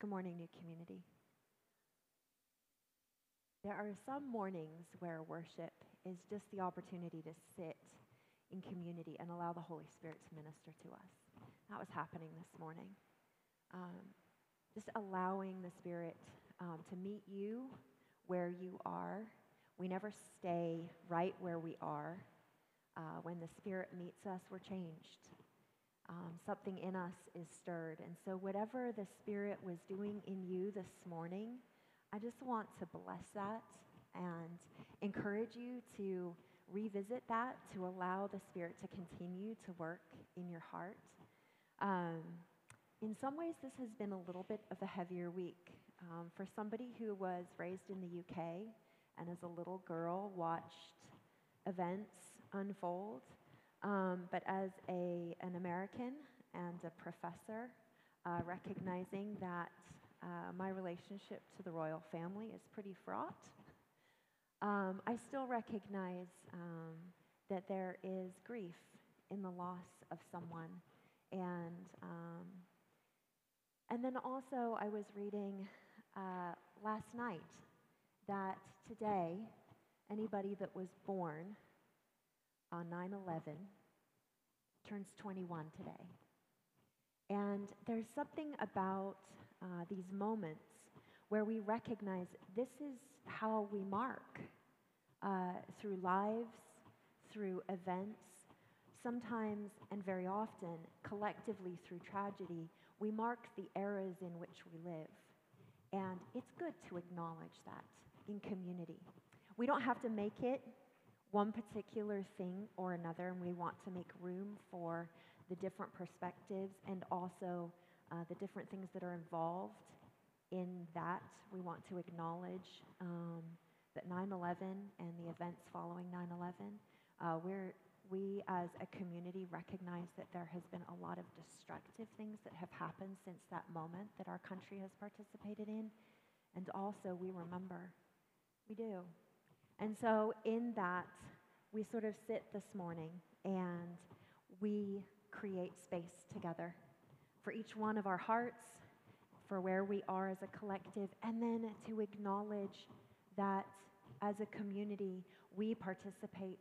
Good morning, new community. There are some mornings where worship is just the opportunity to sit in community and allow the Holy Spirit to minister to us. That was happening this morning. Um, just allowing the Spirit um, to meet you where you are. We never stay right where we are. Uh, when the Spirit meets us, we're changed. Um, something in us is stirred. And so, whatever the Spirit was doing in you this morning, I just want to bless that and encourage you to revisit that, to allow the Spirit to continue to work in your heart. Um, in some ways, this has been a little bit of a heavier week. Um, for somebody who was raised in the UK and as a little girl watched events unfold, um, but as a, an American and a professor, uh, recognizing that uh, my relationship to the royal family is pretty fraught, um, I still recognize um, that there is grief in the loss of someone. And, um, and then also, I was reading uh, last night that today, anybody that was born on 9 11 turns 21 today. And there's something about uh, these moments where we recognize this is how we mark uh, through lives, through events, sometimes and very often, collectively through tragedy, we mark the eras in which we live. And it's good to acknowledge that in community. We don't have to make it one particular thing or another, and we want to make room for the different perspectives and also uh, the different things that are involved in that. We want to acknowledge um, that 9 11 and the events following 9 11, uh, we're, we as a community recognize that there has been a lot of destructive things that have happened since that moment that our country has participated in. And also, we remember. We do. And so, in that, we sort of sit this morning and we create space together for each one of our hearts, for where we are as a collective, and then to acknowledge that as a community, we participate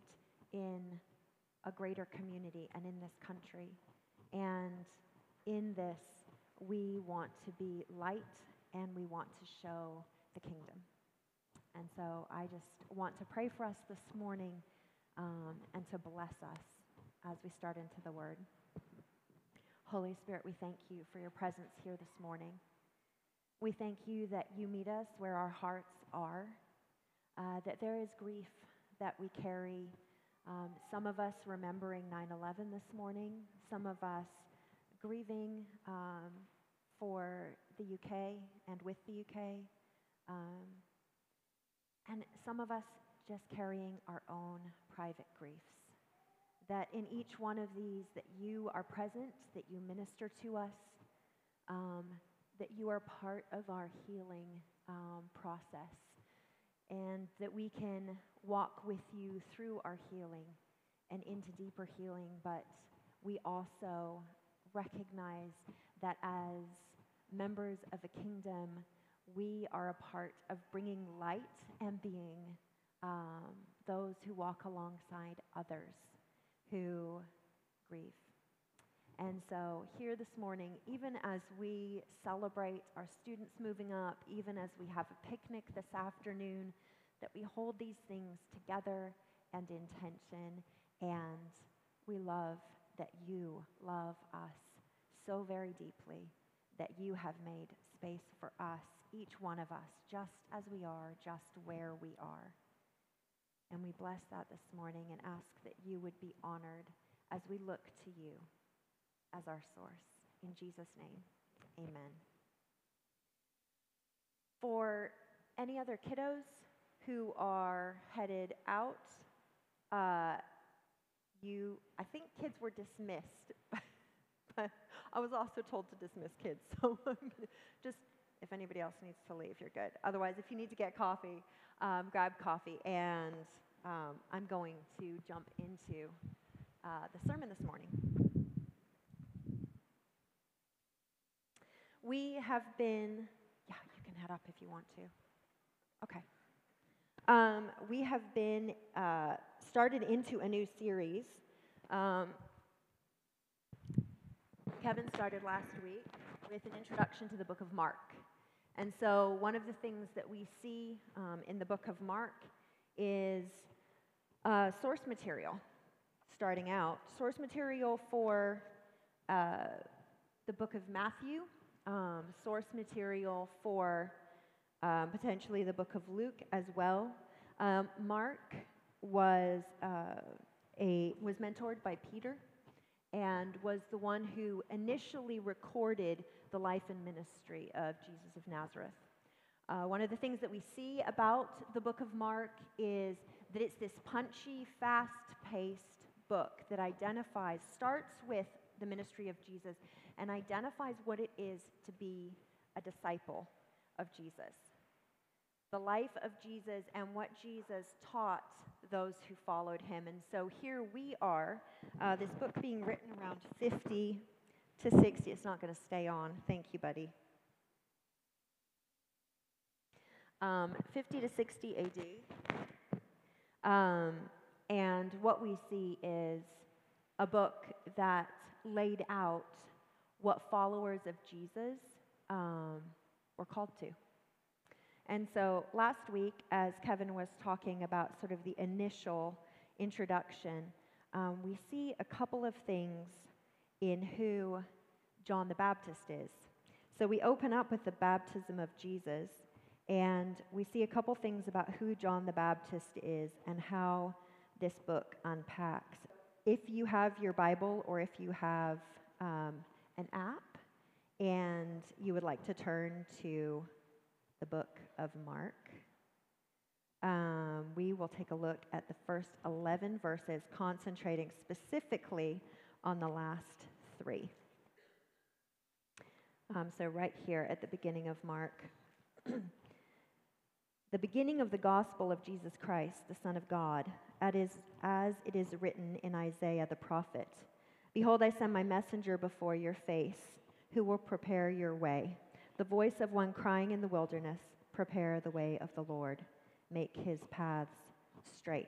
in a greater community and in this country. And in this, we want to be light and we want to show the kingdom. And so I just want to pray for us this morning um, and to bless us as we start into the word. Holy Spirit, we thank you for your presence here this morning. We thank you that you meet us where our hearts are, uh, that there is grief that we carry. Um, some of us remembering 9 11 this morning, some of us grieving um, for the UK and with the UK, um, and some of us just carrying our own private griefs. That in each one of these that you are present, that you minister to us, um, that you are part of our healing um, process, and that we can walk with you through our healing and into deeper healing, but we also recognize that as members of a kingdom, we are a part of bringing light and being um, those who walk alongside others who grieve. And so, here this morning, even as we celebrate our students moving up, even as we have a picnic this afternoon, that we hold these things together and intention. And we love that you love us so very deeply that you have made space for us, each one of us, just as we are, just where we are. And we bless that this morning and ask that you would be honored as we look to you as our source. In Jesus' name, amen. For any other kiddos who are headed out, uh, you, I think kids were dismissed, but I was also told to dismiss kids. So just if anybody else needs to leave, you're good. Otherwise, if you need to get coffee, um, grab coffee. And um, I'm going to jump into uh, the sermon this morning. we have been, yeah, you can head up if you want to. Okay. Um, we have been uh, started into a new series. Um, Kevin started last week with an introduction to the book of Mark. And so, one of the things that we see um, in the book of Mark is uh, source material, starting out. Source material for uh, the book of Matthew, um, source material for um, potentially the book of Luke as well. Um, Mark was, uh, a, was mentored by Peter and was the one who initially recorded the life and ministry of Jesus of Nazareth. Uh, one of the things that we see about the book of Mark is that it's this punchy, fast paced book that identifies, starts with the ministry of Jesus, and identifies what it is to be a disciple of Jesus. The life of Jesus and what Jesus taught those who followed him. And so here we are, uh, this book being written around 50 to 60. It's not going to stay on. Thank you, buddy. Um, 50 to 60 AD. Um, and what we see is a book that laid out what followers of Jesus um, were called to. And so last week, as Kevin was talking about sort of the initial introduction, um, we see a couple of things in who John the Baptist is. So we open up with the baptism of Jesus, and we see a couple things about who John the Baptist is and how this book unpacks. If you have your Bible or if you have um, an app and you would like to turn to the book of Mark, um, we will take a look at the first 11 verses, concentrating specifically on the last three. Um, so, right here at the beginning of Mark, the beginning of the gospel of Jesus Christ, the Son of God, as, as it is written in Isaiah the prophet Behold, I send my messenger before your face, who will prepare your way. The voice of one crying in the wilderness, Prepare the way of the Lord, make his paths straight.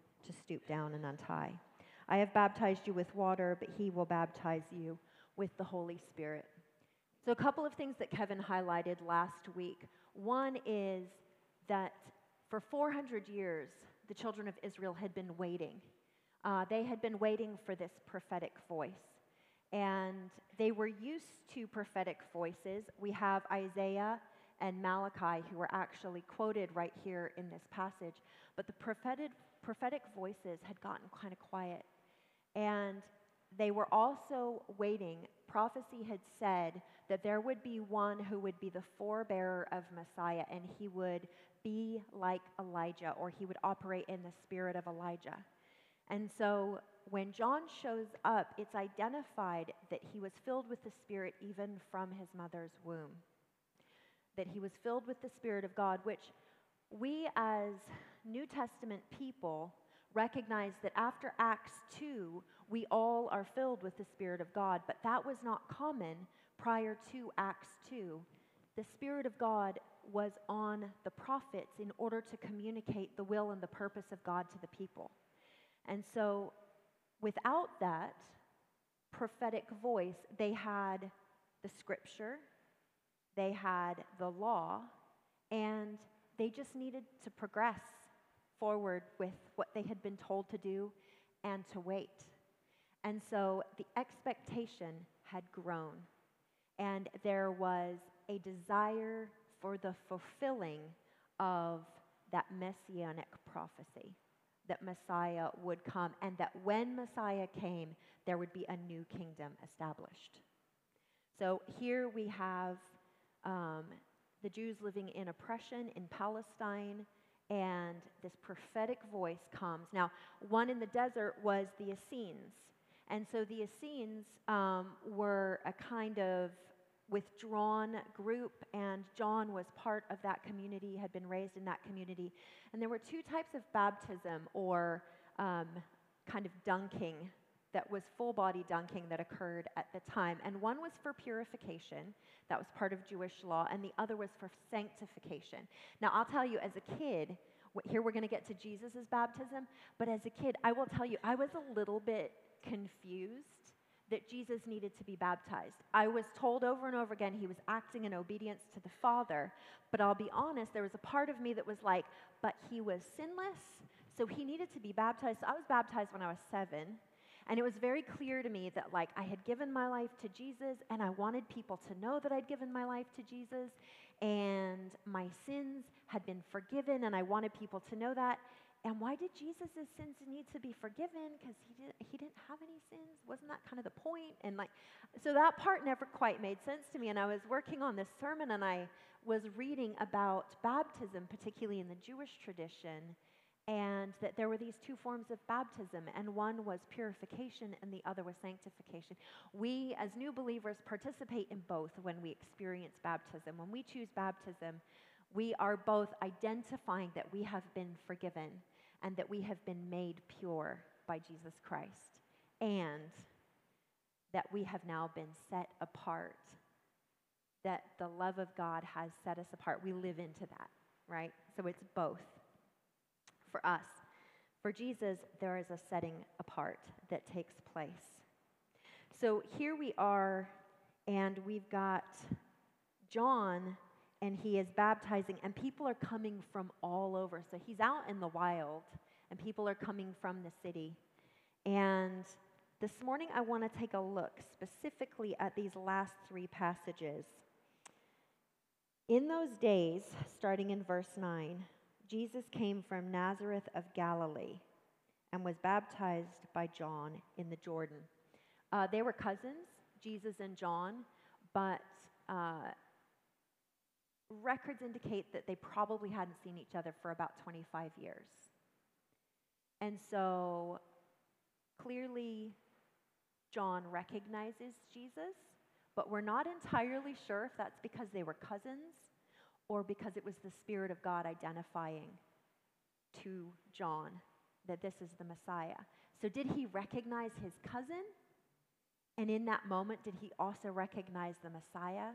to stoop down and untie. I have baptized you with water, but he will baptize you with the Holy Spirit. So, a couple of things that Kevin highlighted last week. One is that for 400 years, the children of Israel had been waiting. Uh, they had been waiting for this prophetic voice. And they were used to prophetic voices. We have Isaiah and Malachi who are actually quoted right here in this passage. But the prophetic, prophetic voices had gotten kind of quiet. And they were also waiting. Prophecy had said that there would be one who would be the forebearer of Messiah, and he would be like Elijah, or he would operate in the spirit of Elijah. And so when John shows up, it's identified that he was filled with the Spirit even from his mother's womb. That he was filled with the Spirit of God, which we as New Testament people recognize that after Acts 2, we all are filled with the Spirit of God, but that was not common prior to Acts 2. The Spirit of God was on the prophets in order to communicate the will and the purpose of God to the people. And so, without that prophetic voice, they had the scripture, they had the law, and they just needed to progress forward with what they had been told to do and to wait. And so the expectation had grown, and there was a desire for the fulfilling of that messianic prophecy that Messiah would come, and that when Messiah came, there would be a new kingdom established. So here we have um, the Jews living in oppression in Palestine, and this prophetic voice comes. Now, one in the desert was the Essenes. And so the Essenes um, were a kind of withdrawn group, and John was part of that community, had been raised in that community. And there were two types of baptism or um, kind of dunking that was full body dunking that occurred at the time. And one was for purification, that was part of Jewish law, and the other was for sanctification. Now, I'll tell you, as a kid, here we're going to get to Jesus' baptism, but as a kid, I will tell you, I was a little bit confused that Jesus needed to be baptized. I was told over and over again he was acting in obedience to the Father, but I'll be honest, there was a part of me that was like, but he was sinless, so he needed to be baptized. So I was baptized when I was seven. And it was very clear to me that, like, I had given my life to Jesus, and I wanted people to know that I'd given my life to Jesus, and my sins had been forgiven, and I wanted people to know that. And why did Jesus' sins need to be forgiven? Because he, did, he didn't have any sins? Wasn't that kind of the point? And, like, so that part never quite made sense to me. And I was working on this sermon, and I was reading about baptism, particularly in the Jewish tradition and that there were these two forms of baptism, and one was purification and the other was sanctification. We, as new believers, participate in both when we experience baptism. When we choose baptism, we are both identifying that we have been forgiven and that we have been made pure by Jesus Christ, and that we have now been set apart, that the love of God has set us apart. We live into that, right? So it's both for us. For Jesus, there is a setting apart that takes place. So here we are, and we've got John, and he is baptizing, and people are coming from all over. So he's out in the wild, and people are coming from the city. And this morning, I want to take a look specifically at these last three passages. In those days, starting in verse 9, Jesus came from Nazareth of Galilee and was baptized by John in the Jordan. Uh, they were cousins, Jesus and John, but uh, records indicate that they probably hadn't seen each other for about 25 years. And so clearly, John recognizes Jesus, but we're not entirely sure if that's because they were cousins or because it was the Spirit of God identifying to John that this is the Messiah. So, did he recognize his cousin? And in that moment, did he also recognize the Messiah?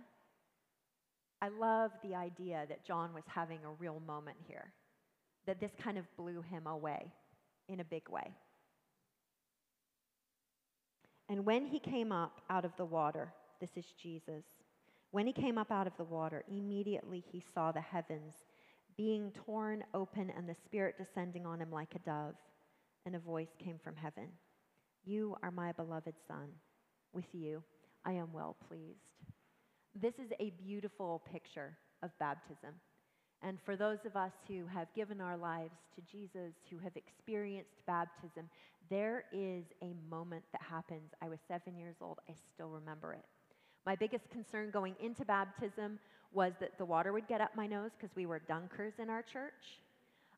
I love the idea that John was having a real moment here, that this kind of blew him away in a big way. And when he came up out of the water, this is Jesus, when he came up out of the water, immediately he saw the heavens being torn open and the Spirit descending on him like a dove. And a voice came from heaven You are my beloved Son. With you I am well pleased. This is a beautiful picture of baptism. And for those of us who have given our lives to Jesus, who have experienced baptism, there is a moment that happens. I was seven years old, I still remember it. My biggest concern going into baptism was that the water would get up my nose because we were dunkers in our church.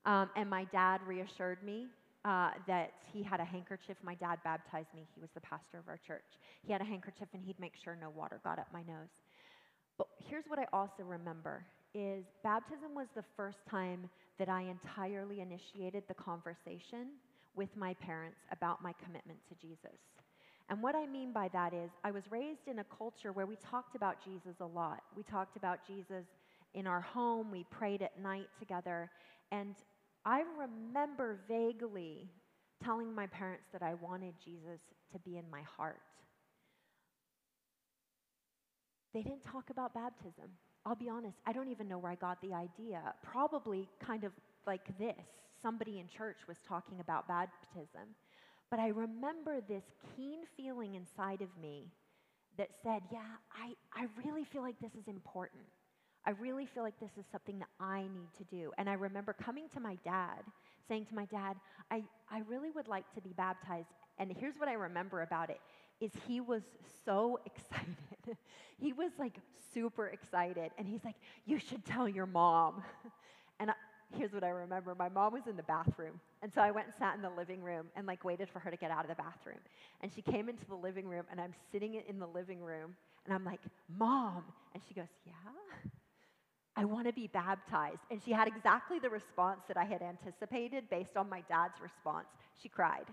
Um, and my dad reassured me uh, that he had a handkerchief. My dad baptized me, he was the pastor of our church. He had a handkerchief and he'd make sure no water got up my nose. But here's what I also remember is baptism was the first time that I entirely initiated the conversation with my parents about my commitment to Jesus. And what I mean by that is, I was raised in a culture where we talked about Jesus a lot. We talked about Jesus in our home, we prayed at night together. And I remember vaguely telling my parents that I wanted Jesus to be in my heart. They didn't talk about baptism. I'll be honest, I don't even know where I got the idea. Probably kind of like this somebody in church was talking about baptism. But I remember this keen feeling inside of me that said, Yeah, I, I really feel like this is important. I really feel like this is something that I need to do. And I remember coming to my dad, saying to my dad, I, I really would like to be baptized. And here's what I remember about it is he was so excited. he was like super excited. And he's like, You should tell your mom. and I, here's what I remember my mom was in the bathroom. And so I went and sat in the living room and like waited for her to get out of the bathroom. And she came into the living room and I'm sitting in the living room and I'm like, Mom. And she goes, Yeah. I want to be baptized. And she had exactly the response that I had anticipated based on my dad's response. She cried.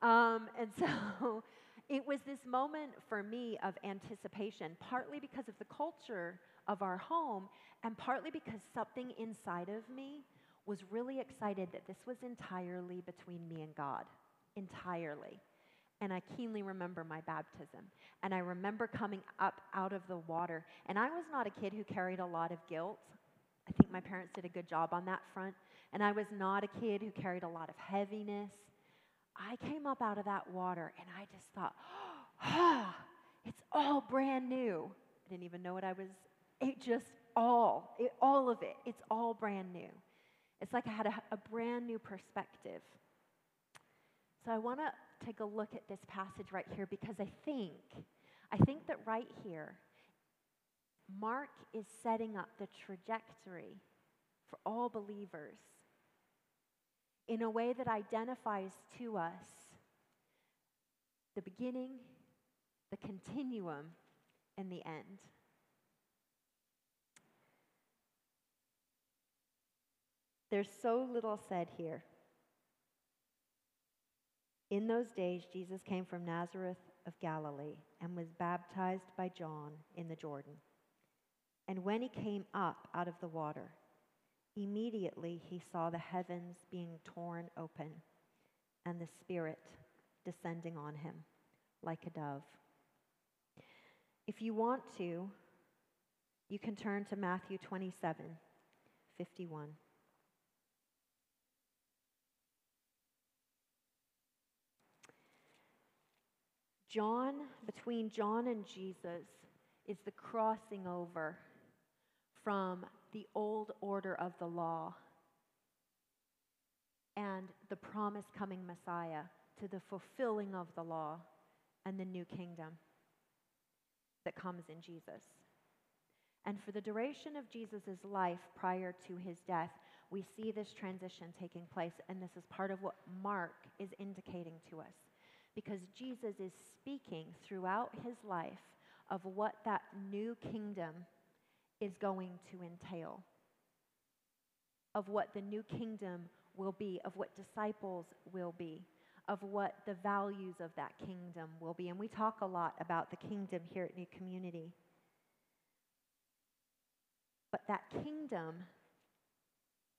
Um, and so it was this moment for me of anticipation, partly because of the culture of our home, and partly because something inside of me was really excited that this was entirely between me and God. Entirely. And I keenly remember my baptism. And I remember coming up out of the water. And I was not a kid who carried a lot of guilt. I think my parents did a good job on that front. And I was not a kid who carried a lot of heaviness. I came up out of that water and I just thought, ah, it's all brand new. I didn't even know what I was, it just all, it, all of it, it's all brand new. It's like I had a, a brand new perspective. So I want to take a look at this passage right here because I think, I think that right here, Mark is setting up the trajectory for all believers in a way that identifies to us the beginning, the continuum, and the end. There's so little said here. In those days, Jesus came from Nazareth of Galilee and was baptized by John in the Jordan. And when he came up out of the water, immediately he saw the heavens being torn open and the Spirit descending on him like a dove. If you want to, you can turn to Matthew 27 51. John, between John and Jesus, is the crossing over from the old order of the law and the promise coming Messiah to the fulfilling of the law and the new kingdom that comes in Jesus. And for the duration of Jesus' life prior to his death, we see this transition taking place, and this is part of what Mark is indicating to us. Because Jesus is speaking throughout his life of what that new kingdom is going to entail, of what the new kingdom will be, of what disciples will be, of what the values of that kingdom will be. And we talk a lot about the kingdom here at New Community. But that kingdom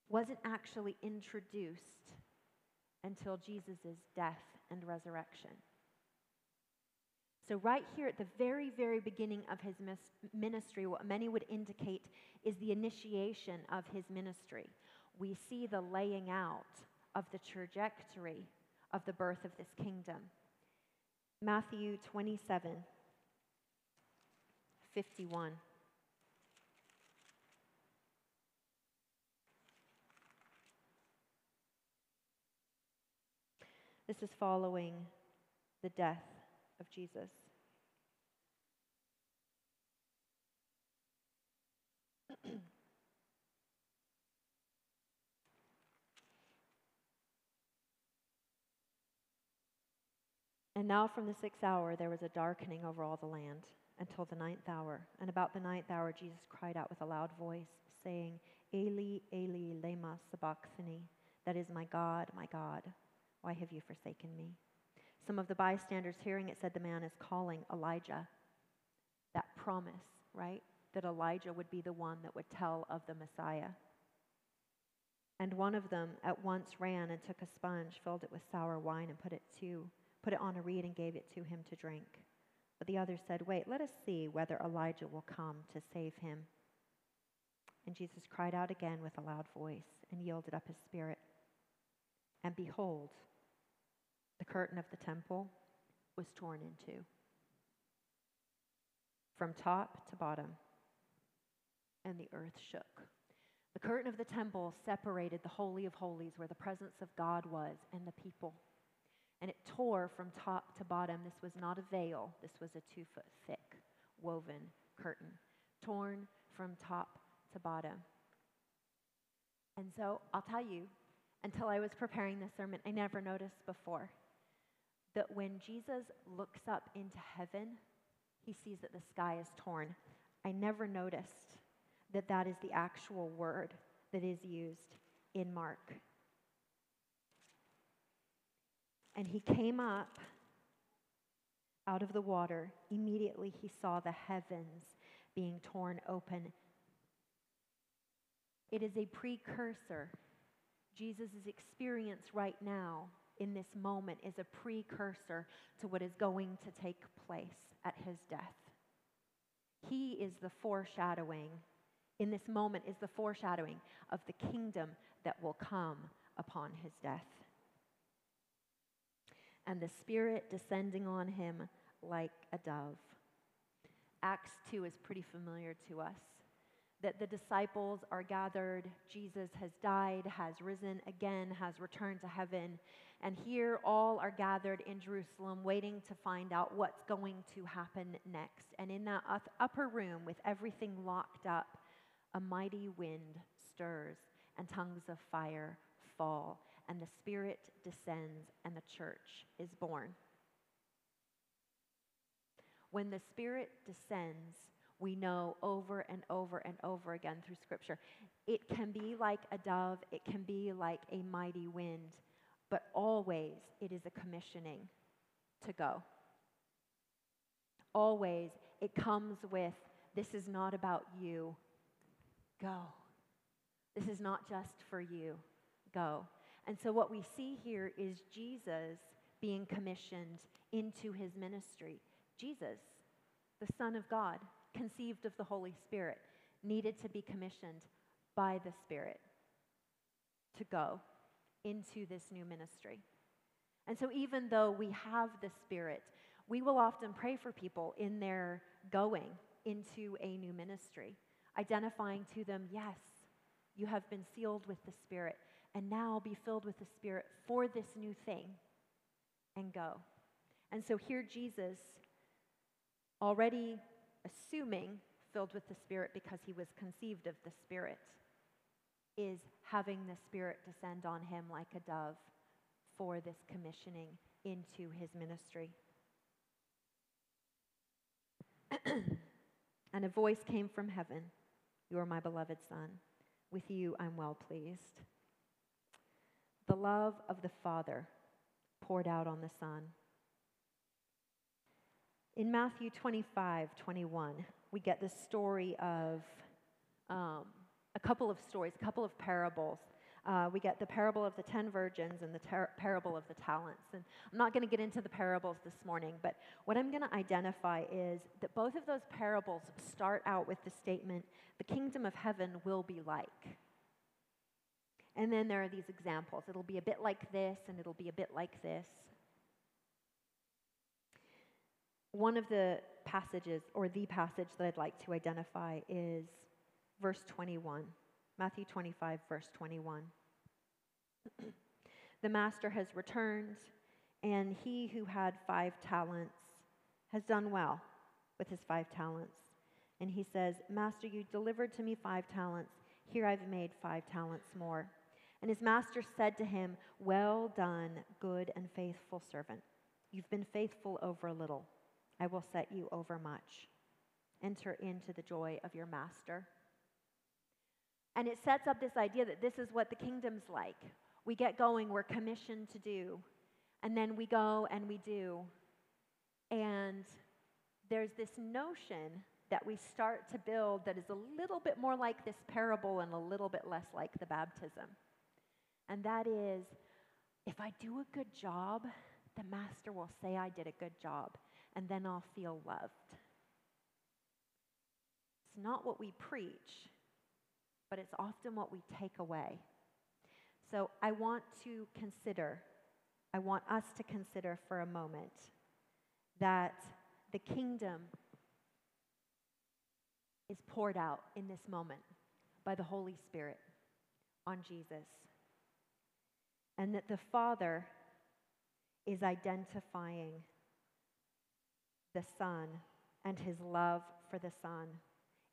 wasn't actually introduced until Jesus' death and resurrection. So, right here at the very, very beginning of his ministry, what many would indicate is the initiation of his ministry. We see the laying out of the trajectory of the birth of this kingdom. Matthew 27 51. This is following the death of Jesus. and now from the sixth hour there was a darkening over all the land until the ninth hour. And about the ninth hour Jesus cried out with a loud voice, saying, Eli, Eli, lema sabachthani. That is, my God, my God, why have you forsaken me? Some of the bystanders hearing it said the man is calling Elijah. That promise, right? That Elijah would be the one that would tell of the Messiah. And one of them at once ran and took a sponge, filled it with sour wine, and put it to put it on a reed and gave it to him to drink. But the other said, Wait, let us see whether Elijah will come to save him. And Jesus cried out again with a loud voice and yielded up his spirit. And behold, curtain of the temple was torn in two from top to bottom, and the earth shook. The curtain of the temple separated the Holy of Holies, where the presence of God was, and the people. and it tore from top to bottom. This was not a veil, this was a two foot thick woven curtain, torn from top to bottom. And so I'll tell you, until I was preparing this sermon, I never noticed before that when Jesus looks up into heaven, he sees that the sky is torn. I never noticed that that is the actual word that is used in Mark. And he came up out of the water. Immediately he saw the heavens being torn open. It is a precursor. Jesus' experience right now in this moment is a precursor to what is going to take place at his death. He is the foreshadowing, in this moment, is the foreshadowing of the kingdom that will come upon his death. And the Spirit descending on him like a dove. Acts 2 is pretty familiar to us that the disciples are gathered. Jesus has died, has risen again, has returned to heaven. And here all are gathered in Jerusalem, waiting to find out what's going to happen next. And in that upper room, with everything locked up, a mighty wind stirs, and tongues of fire fall, and the Spirit descends, and the church is born. When the Spirit descends, we know over and over and over again through Scripture. It can be like a dove, it can be like a mighty wind, but always it is a commissioning to go. Always it comes with this is not about you, go. This is not just for you, go. And so what we see here is Jesus being commissioned into his ministry. Jesus, the Son of God, conceived of the Holy Spirit, needed to be commissioned by the Spirit to go into this new ministry. And so, even though we have the Spirit, we will often pray for people in their going into a new ministry, identifying to them, yes, you have been sealed with the Spirit, and now be filled with the Spirit for this new thing and go. And so, here Jesus, already assuming filled with the Spirit because he was conceived of the Spirit, is having the Spirit descend on him like a dove for this commissioning into his ministry. and a voice came from heaven You are my beloved Son. With you I'm well pleased. The love of the Father poured out on the Son in Matthew 25, 21, we get the story of um, a couple of stories, a couple of parables. Uh, we get the parable of the ten virgins and the ter- parable of the talents. And I'm not going to get into the parables this morning, but what I'm going to identify is that both of those parables start out with the statement, the kingdom of heaven will be like. And then there are these examples. It'll be a bit like this, and it'll be a bit like this. One of the passages, or the passage that I'd like to identify, is verse 21. Matthew 25, verse 21. the master has returned, and he who had five talents has done well with his five talents. And he says, Master, you delivered to me five talents. Here I've made five talents more. And his master said to him, Well done, good and faithful servant. You've been faithful over a little. I will set you over much. Enter into the joy of your master. And it sets up this idea that this is what the kingdom's like. We get going, we're commissioned to do, and then we go and we do. And there's this notion that we start to build that is a little bit more like this parable and a little bit less like the baptism. And that is if I do a good job, the master will say I did a good job and then I'll feel loved. It's not what we preach, but it's often what we take away. So I want to consider, I want us to consider for a moment that the kingdom is poured out in this moment by the Holy Spirit on Jesus. And that the Father is identifying the Son and his love for the Son,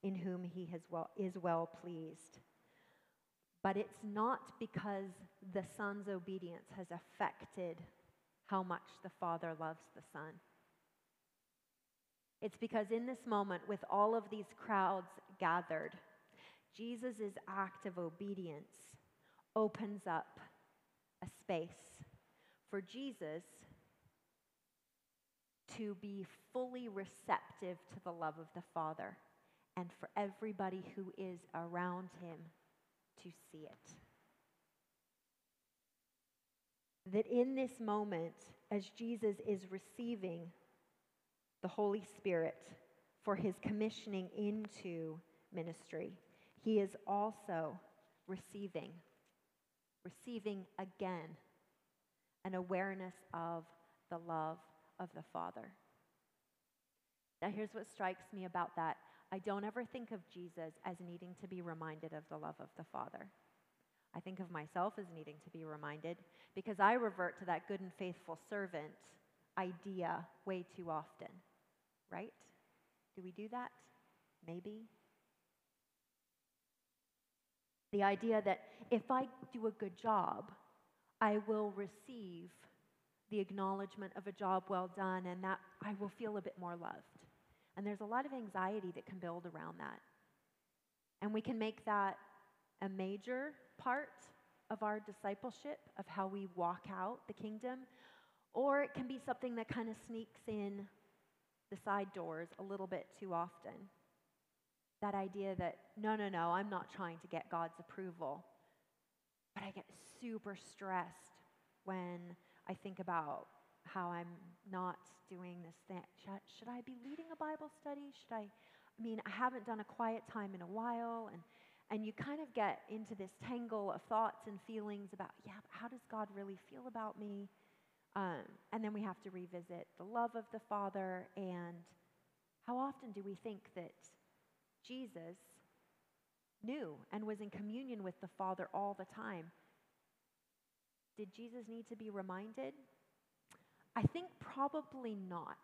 in whom he well, is well pleased. But it's not because the Son's obedience has affected how much the Father loves the Son. It's because in this moment, with all of these crowds gathered, Jesus' act of obedience opens up a space for Jesus to be fully receptive to the love of the Father and for everybody who is around him to see it. That in this moment, as Jesus is receiving the Holy Spirit for his commissioning into ministry, he is also receiving, receiving again an awareness of the love of the Father. Now, here's what strikes me about that I don't ever think of Jesus as needing to be reminded of the love of the Father. I think of myself as needing to be reminded because I revert to that good and faithful servant idea way too often, right? Do we do that? Maybe. The idea that if I do a good job, I will receive the acknowledgement of a job well done and that I will feel a bit more loved. And there's a lot of anxiety that can build around that. And we can make that a major part of our discipleship, of how we walk out the kingdom, or it can be something that kind of sneaks in the side doors a little bit too often. That idea that, no, no, no, I'm not trying to get God's approval. But I get super stressed when I think about how I'm not doing this thing. Should, should I be leading a Bible study? Should I? I mean, I haven't done a quiet time in a while, and and you kind of get into this tangle of thoughts and feelings about, yeah, how does God really feel about me? Um, and then we have to revisit the love of the Father and how often do we think that Jesus knew and was in communion with the Father all the time? Did Jesus need to be reminded? I think probably not.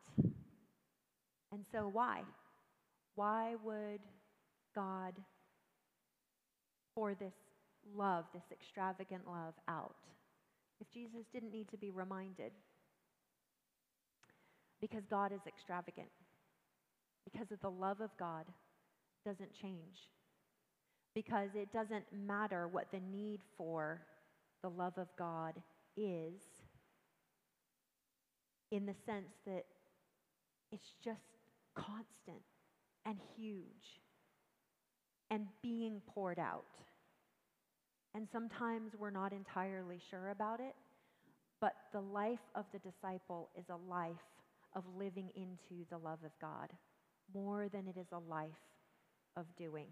And so, why? Why would God pour this love, this extravagant love, out if Jesus didn't need to be reminded? Because God is extravagant. Because of the love of God doesn't change. Because it doesn't matter what the need for the love of God is, in the sense that it's just constant and huge and being poured out. And sometimes we're not entirely sure about it, but the life of the disciple is a life of living into the love of God more than it is a life of doing.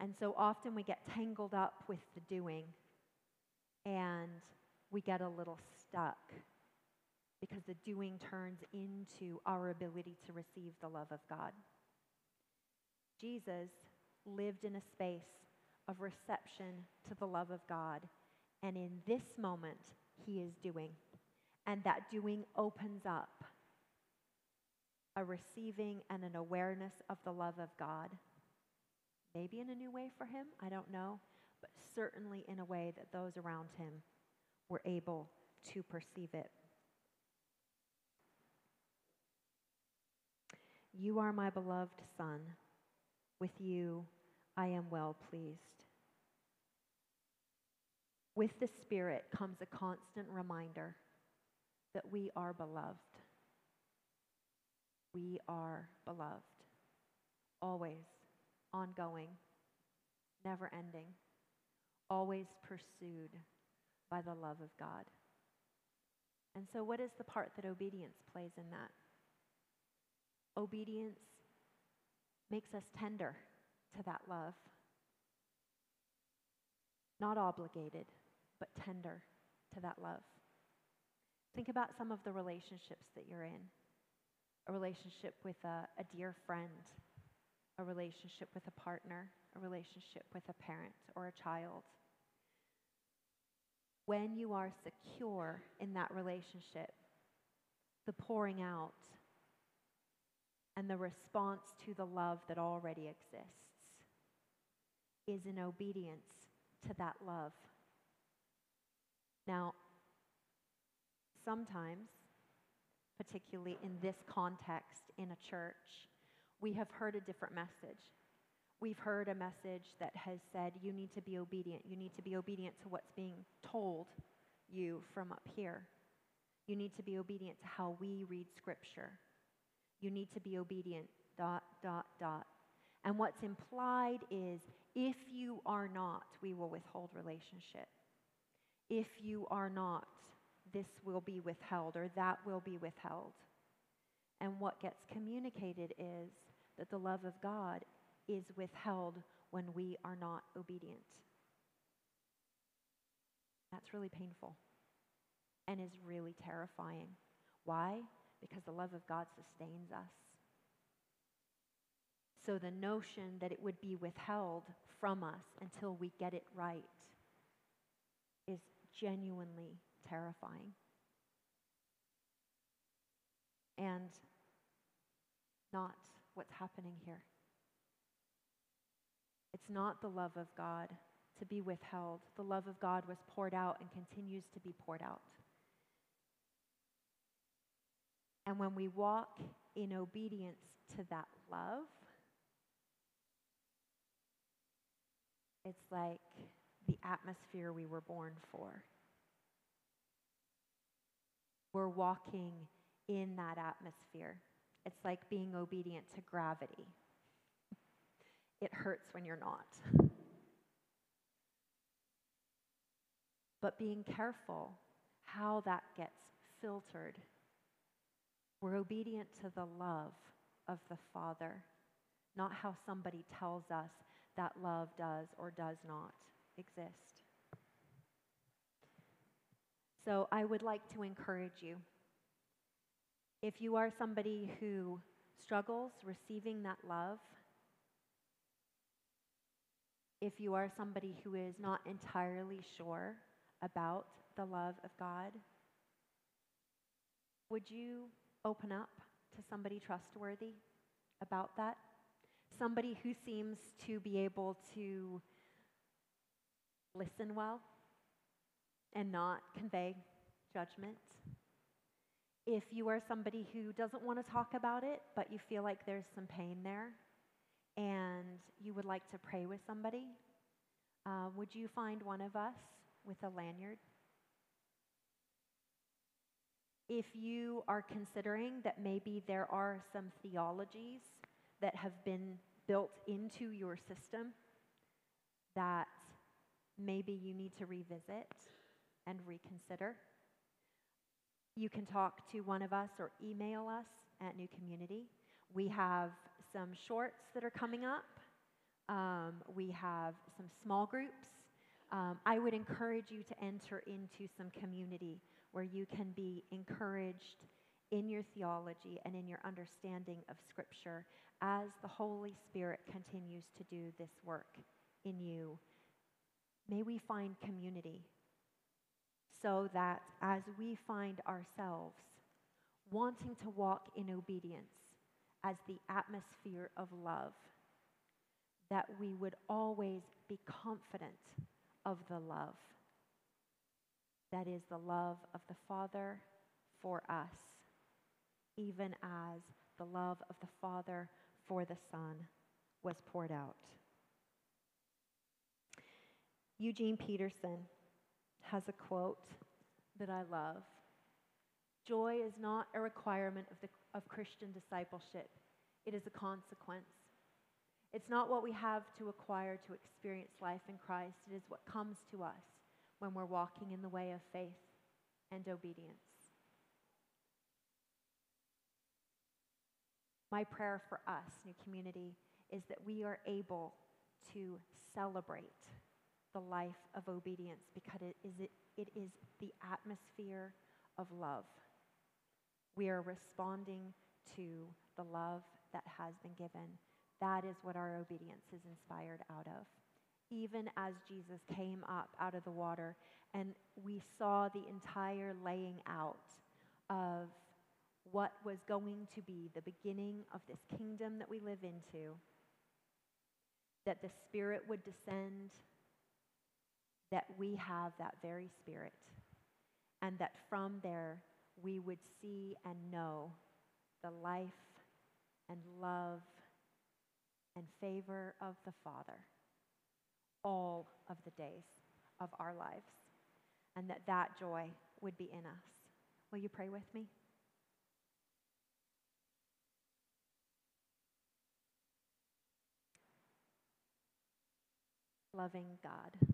And so often we get tangled up with the doing and we get a little stuck because the doing turns into our ability to receive the love of God. Jesus lived in a space of reception to the love of God. And in this moment, he is doing. And that doing opens up a receiving and an awareness of the love of God. Maybe in a new way for him, I don't know, but certainly in a way that those around him were able to perceive it. You are my beloved Son. With you I am well pleased. With the Spirit comes a constant reminder that we are beloved. We are beloved. Always, ongoing, never ending, always pursued by the love of God. And so, what is the part that obedience plays in that? Obedience makes us tender to that love. Not obligated, but tender to that love. Think about some of the relationships that you're in a relationship with a, a dear friend, a relationship with a partner, a relationship with a parent or a child. when you are secure in that relationship, the pouring out and the response to the love that already exists is in obedience to that love. Now, sometimes, particularly in this context in a church, we have heard a different message. We've heard a message that has said, you need to be obedient. You need to be obedient to what's being told you from up here. You need to be obedient to how we read scripture. You need to be obedient, dot, dot, dot. And what's implied is if you are not, we will withhold relationship. If you are not, this will be withheld or that will be withheld. And what gets communicated is that the love of God is withheld when we are not obedient. That's really painful and is really terrifying. Why? Because the love of God sustains us. So the notion that it would be withheld from us until we get it right is genuinely terrifying. And not what's happening here. It's not the love of God to be withheld. The love of God was poured out and continues to be poured out. And when we walk in obedience to that love, it's like the atmosphere we were born for. We're walking in that atmosphere. It's like being obedient to gravity. It hurts when you're not. But being careful how that gets filtered. We're obedient to the love of the Father, not how somebody tells us that love does or does not exist. So I would like to encourage you. If you are somebody who struggles receiving that love, if you are somebody who is not entirely sure about the love of God, would you open up to somebody trustworthy about that? Somebody who seems to be able to listen well and not convey judgment. If you are somebody who doesn't want to talk about it, but you feel like there's some pain there, and you would like to pray with somebody, uh, would you find one of us with a lanyard? If you are considering that maybe there are some theologies that have been built into your system that maybe you need to revisit and reconsider, you can talk to one of us or email us at New Community. We have some shorts that are coming up. Um, we have some small groups. Um, I would encourage you to enter into some community where you can be encouraged in your theology and in your understanding of Scripture as the Holy Spirit continues to do this work in you. May we find community so that as we find ourselves wanting to walk in obedience, as the atmosphere of love, that we would always be confident of the love. That is the love of the Father for us, even as the love of the Father for the Son was poured out. Eugene Peterson has a quote that I love. Joy is not a requirement of the of Christian discipleship, it is a consequence. It's not what we have to acquire to experience life in Christ, it is what comes to us when we're walking in the way of faith and obedience. My prayer for us, new community, is that we are able to celebrate the life of obedience because it is, it, it is the atmosphere of love. We are responding to the love that has been given. That is what our obedience is inspired out of. even as Jesus came up out of the water and we saw the entire laying out of what was going to be the beginning of this kingdom that we live into, that the Spirit would descend, that we have that very Spirit, and that from there we would see and know the life and love and favor of the Father all of the days of our lives, and that that joy would be in us. Will you pray with me? Loving God,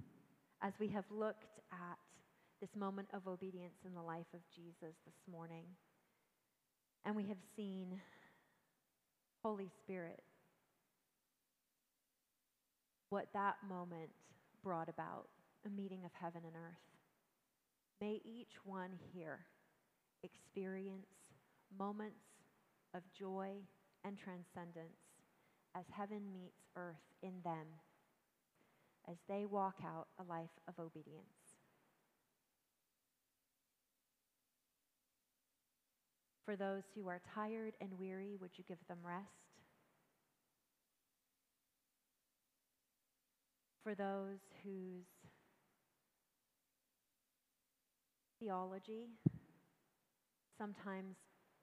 as we have looked at this moment of obedience in the life of Jesus this morning, and we have seen Holy Spirit what that moment brought about a meeting of heaven and earth. May each one here experience moments of joy and transcendence as heaven meets earth in them as they walk out a life of obedience. For those who are tired and weary, would you give them rest? for those whose theology sometimes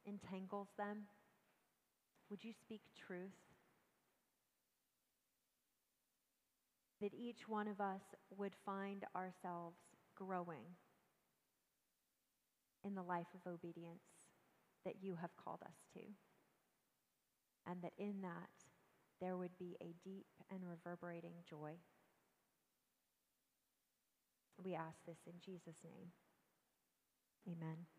entangles them? Would you speak truth? That each one of us would find ourselves growing in the life of obedience that you have called us to. And that in that there would be a deep and reverberating joy. We ask this in Jesus' name. Amen.